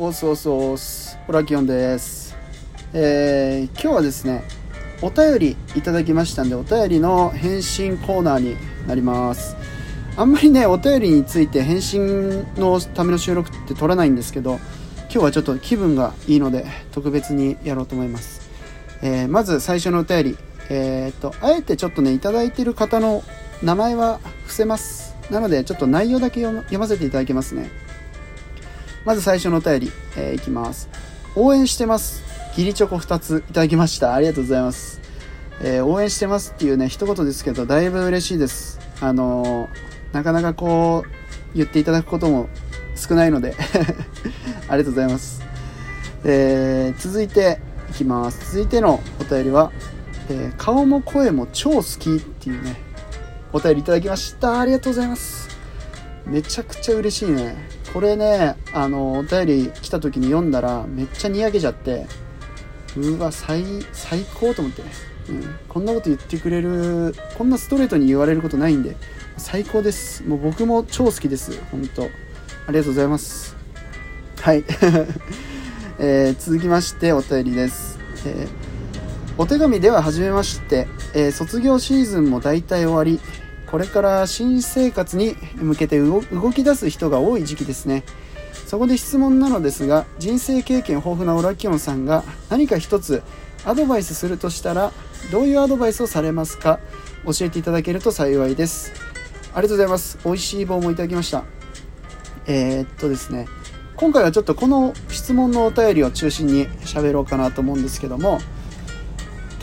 オスオスオスホラキオンです、えー今日はですねお便りいただきましたんでお便りの返信コーナーになりますあんまりねお便りについて返信のための収録って撮らないんですけど今日はちょっと気分がいいので特別にやろうと思います、えーまず最初のお便りえーっとあえてちょっとねいただいてる方の名前は伏せますなのでちょっと内容だけ読ませていただきますねまず最初のお便り、えーいきます。応援してます。ギリチョコ2ついただきました。ありがとうございます。えー応援してますっていうね、一言ですけど、だいぶ嬉しいです。あのーなかなかこう、言っていただくことも少ないので、ありがとうございます。えー続いていきます。続いてのお便りは、えー顔も声も超好きっていうね、お便りいただきました。ありがとうございます。めちゃくちゃ嬉しいねこれねあのお便り来た時に読んだらめっちゃにやけちゃってうわ最最高と思って、うん、こんなこと言ってくれるこんなストレートに言われることないんで最高です。もう僕も超好きです。本当。ありがとうございます。はい、えー続きましてお便りです、えーお手紙では初めまして、えー卒業シーズンも大体終わり。これから新生活に向けて動き出す人が多い時期ですね。そこで質問なのですが人生経験豊富なオラキオンさんが何か一つアドバイスするとしたらどういうアドバイスをされますか？教えていただけると幸いです。ありがとうございます。美味しい棒もいただきました。えーっとですね今回はちょっとこの質問のお便りを中心に喋ろうかなと思うんですけども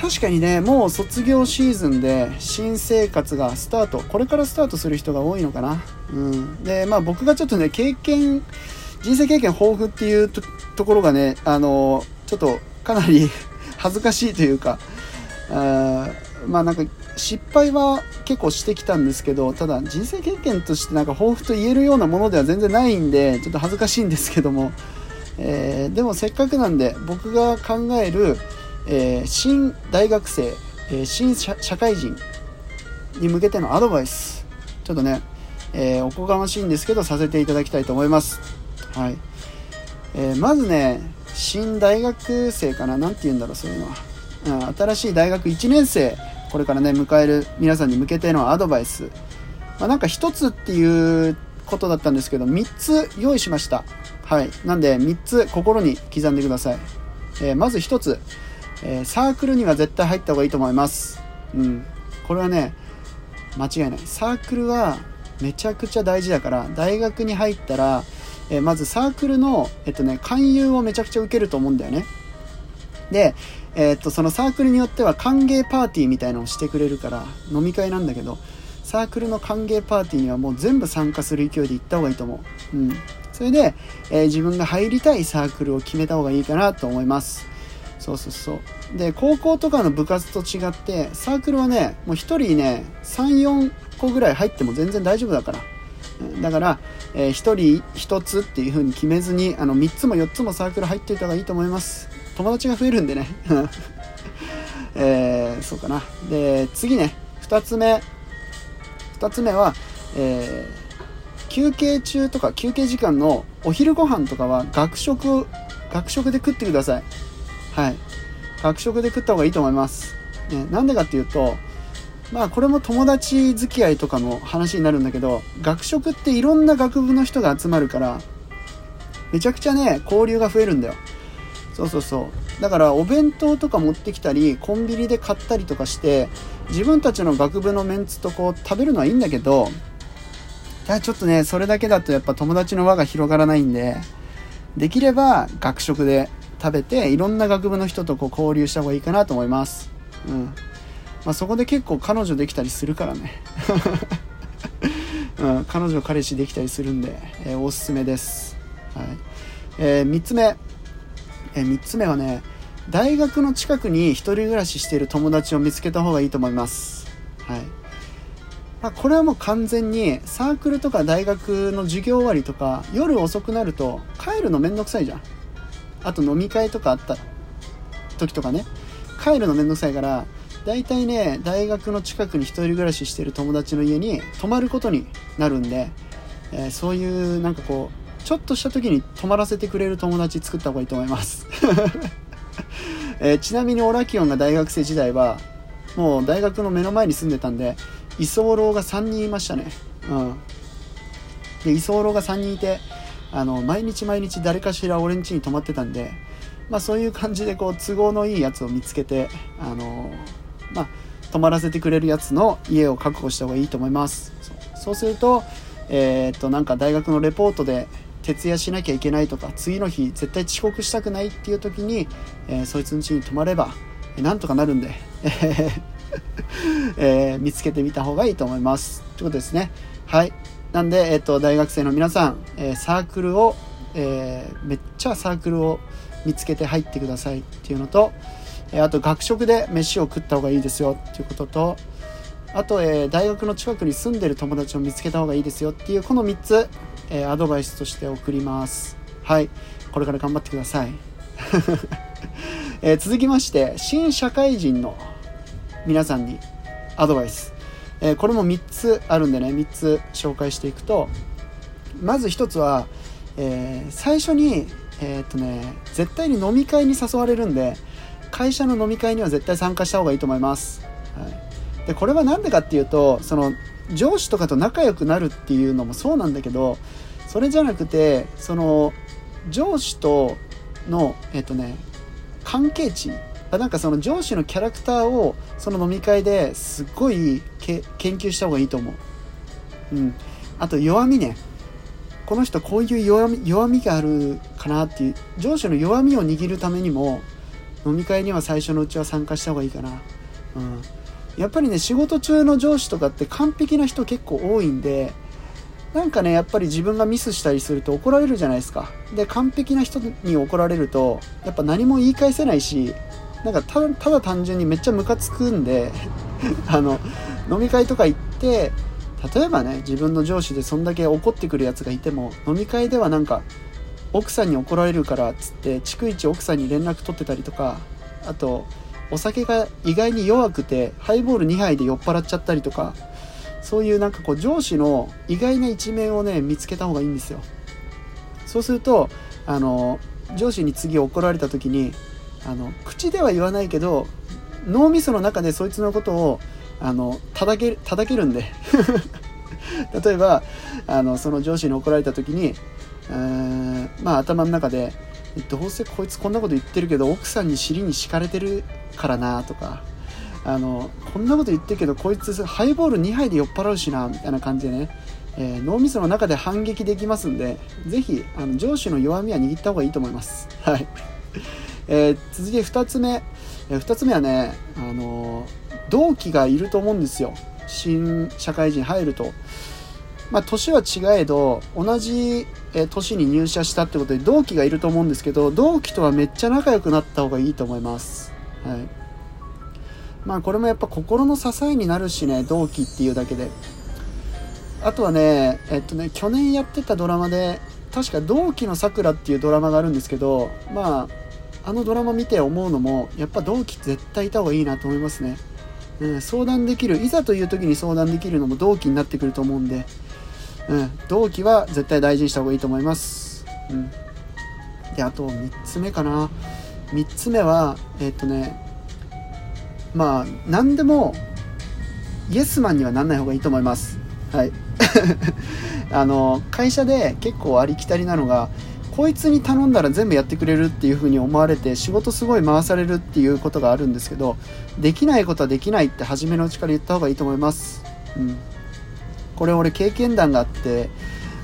確かにねもう卒業シーズンで新生活がスタートこれからスタートする人が多いのかな。うん。でまあ僕がちょっとね経験人生経験豊富っていうところがねあのちょっとかなり 恥ずかしいというかあまあなんか失敗は結構してきたんですけどただ人生経験としてなんか豊富と言えるようなものでは全然ないんでちょっと恥ずかしいんですけども、えーでもせっかくなんで僕が考えるえー新大学生、えー新社会人に向けてのアドバイス。ちょっとね、えーおこがましいんですけどさせていただきたいと思います。はい、えーまずね新大学生かな？何て言うんだろうそういうのは、うん、新しい大学1年生これからね迎える皆さんに向けてのアドバイス、まあ、なんか一つっていうことだったんですけど3つ用意しました。はい。なんで3つ心に刻んでください、えーまず1つ。えーサークルには絶対入った方がいいと思います。うん。これはね、間違いない。サークルはめちゃくちゃ大事だから、大学に入ったら、えーまずサークルの、えっとね、勧誘をめちゃくちゃ受けると思うんだよね。で、えーっと、そのサークルによっては歓迎パーティーみたいのをしてくれるから、飲み会なんだけど、サークルの歓迎パーティーにはもう全部参加する勢いで行った方がいいと思う。うん。それで、えー自分が入りたいサークルを決めた方がいいかなと思います。そうそうそう。で高校とかの部活と違ってサークルはねもう1人ね34個ぐらい入っても全然大丈夫だから。だから、え1人1つっていう風に決めずにあの3つも4つもサークル入っていた方がいいと思います。友達が増えるんでね。えーそうかな。で次ね2つ目。2つ目は、えー休憩中とか休憩時間のお昼ご飯とかは学食学食で食ってください。はい。学食で食った方がいいと思います。ね、なんでかっていうと、まあこれも友達付き合いとかの話になるんだけど、学食っていろんな学部の人が集まるから、めちゃくちゃね、交流が増えるんだよ。そうそうそう。だからお弁当とか持ってきたり、コンビニで買ったりとかして、自分たちの学部のメンツとこう食べるのはいいんだけど、いやちょっとね、それだけだとやっぱ友達の輪が広がらないんで、できれば学食で食べていろんな学部の人とこう交流した方がいいかなと思います。うん。まあ、そこで結構彼女できたりするからね。うん、彼女彼氏できたりするんで、えーおすすめです。はい。えー3つ目。え3つ目はね、大学の近くに一人暮らししている友達を見つけた方がいいと思います。はい。まあ、これはもう完全にサークルとか大学の授業終わりとか夜遅くなると帰るのめんどくさいじゃんあと飲み会とかあった時とかね。帰るのめんどくさいから大体ね大学の近くに一人暮らししてる友達の家に泊まることになるんで、えーそういうなんかこうちょっとした時に泊まらせてくれる友達作った方がいいと思います、えーちなみにオラキオンが大学生時代はもう大学の目の前に住んでたんで居候が3人いましたね。うん。で居候が3人いてあの毎日毎日誰かしら俺ん家に泊まってたんでまあそういう感じでこう都合のいいやつを見つけてあのまあ泊まらせてくれるやつの家を確保した方がいいと思います。そうするとえーっとなんか大学のレポートで徹夜しなきゃいけないとか次の日絶対遅刻したくないっていう時に、えーそいつの家に泊まればなんとかなるんで、えー見つけてみた方がいいと思います。ということですね。はい。なんで、えっと大学生の皆さん、えーサークルを、えーめっちゃサークルを見つけて入ってくださいっていうのと、えーあと学食で飯を食った方がいいですよっていうこととあと、えー大学の近くに住んでる友達を見つけた方がいいですよっていうこの3つ、えーアドバイスとして送ります。はい。これから頑張ってください、えー続きまして新社会人の皆さんにアドバイス、えーこれも3つあるんでね3つ紹介していくとまず1つは、えー最初にえーっとね絶対に飲み会に誘われるんで会社の飲み会には絶対参加した方がいいと思います、はい、でこれは何でかっていうとその上司とかと仲良くなるっていうのもそうなんだけどそれじゃなくてその上司とのえっとね関係値なんかその上司のキャラクターをその飲み会ですっごいけ研究した方がいいと思う、うん、あと弱みね。この人こういう弱み弱みがあるかなっていう。上司の弱みを握るためにも飲み会には最初のうちは参加した方がいいかな、うん、やっぱりね仕事中の上司とかって完璧な人結構多いんでなんかねやっぱり自分がミスしたりすると怒られるじゃないですか。で完璧な人に怒られるとやっぱ何も言い返せないしなんかただただ単純にめっちゃムカつくんで あの飲み会とか行って例えばね自分の上司でそんだけ怒ってくるやつがいても飲み会ではなんか奥さんに怒られるからっつって逐一奥さんに連絡取ってたりとかあとお酒が意外に弱くてハイボール2杯で酔っ払っちゃったりとかそういうなんかこう上司の意外な一面をね見つけた方がいいんですよ。そうするとあの上司に次怒られた時にあの口では言わないけど脳みその中でそいつのことをあの叩け叩けるんで。例えばあのその上司に怒られた時にうーまあ頭の中でどうせこいつこんなこと言ってるけど奥さんに尻に敷かれてるからなとかあのこんなこと言ってるけどこいつハイボール2杯で酔っ払うしなみたいな感じでね、えー脳みその中で反撃できますんでぜひあの上司の弱みは握った方がいいと思います。はい、えー続いて2つ目、え2つ目はねあの同期がいると思うんですよ。新社会人入ると。まあ、年は違えど同じ年に入社したってことで同期がいると思うんですけど同期とはめっちゃ仲良くなった方がいいと思います。はい。まあこれもやっぱ心の支えになるしね同期っていうだけで。あとはねえっとね去年やってたドラマで確か「同期のさくら」っていうドラマがあるんですけどまああのドラマ見て思うのもやっぱ同期絶対いた方がいいなと思いますね、うん、相談できるいざという時に相談できるのも同期になってくると思うんでうん、同期は絶対大事にした方がいいと思います。うん、であと3つ目かな3つ目はえっとねまあ何でもイエスマンにはなんない方がいいと思います。はい あの会社で結構ありきたりなのがこいつに頼んだら全部やってくれるっていう風に思われて仕事すごい回されるっていうことがあるんですけどできないことはできないって初めのうちから言った方がいいと思います。うんこれ俺経験談があって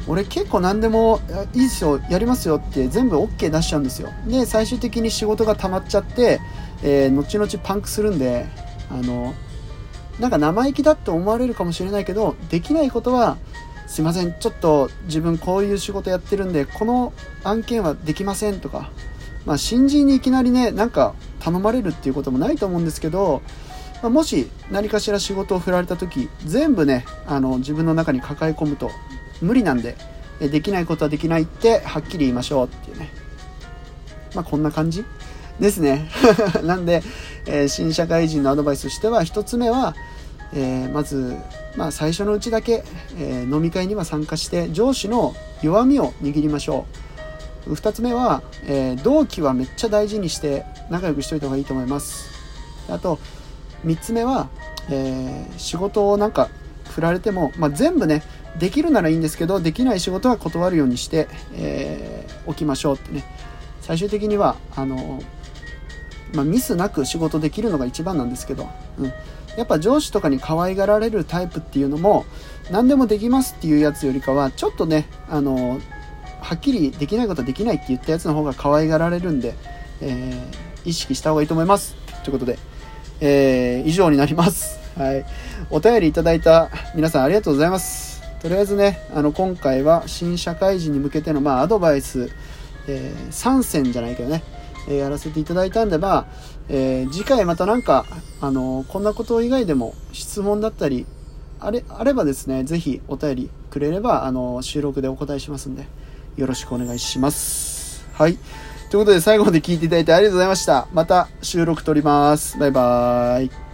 俺結構何でもいいですよやりますよって全部 OK 出しちゃうんですよで最終的に仕事が溜まっちゃって、えー後々パンクするんであのなんか生意気だって思われるかもしれないけどできないことはすいませんちょっと自分こういう仕事やってるんでこの案件はできませんとか。まあ新人にいきなりねなんか頼まれるっていうこともないと思うんですけどまあもし何かしら仕事を振られた時全部ねあの自分の中に抱え込むと無理なんでできないことはできないってはっきり言いましょうっていうね。まあこんな感じですね。なんで、えー新社会人のアドバイスとしては1つ目はえー、まず、まあ、最初のうちだけ、えー、飲み会には参加して上司の弱みを握りましょう。2つ目は、えー、同期はめっちゃ大事にして仲良くしといた方がいいと思います。あと3つ目は、え仕事をなんか振られても、まあ、全部ねできるならいいんですけどできない仕事は断るようにして、えおきましょうってね。最終的にはあのまあ、ミスなく仕事できるのが一番なんですけど、うん、やっぱ上司とかに可愛がられるタイプっていうのも何でもできますっていうやつよりかはちょっとねあのはっきりできないことはできないって言ったやつの方が可愛がられるんで、えー、意識した方がいいと思いますということで、えー、以上になります。はい。お便りいただいた皆さんありがとうございます。とりあえずねあの今回は新社会人に向けての、まあ、アドバイス、えー、3選じゃないけどね。えやらせていただいたんで、ば、えー、次回またなんか、あのこんなこと以外でも質問だったり、あれ、あればですね、ぜひお便りくれれば、あの収録でお答えしますんで、よろしくお願いします。はい。ということで最後まで聞いていただいてありがとうございました。また収録撮ります。バイバーイ。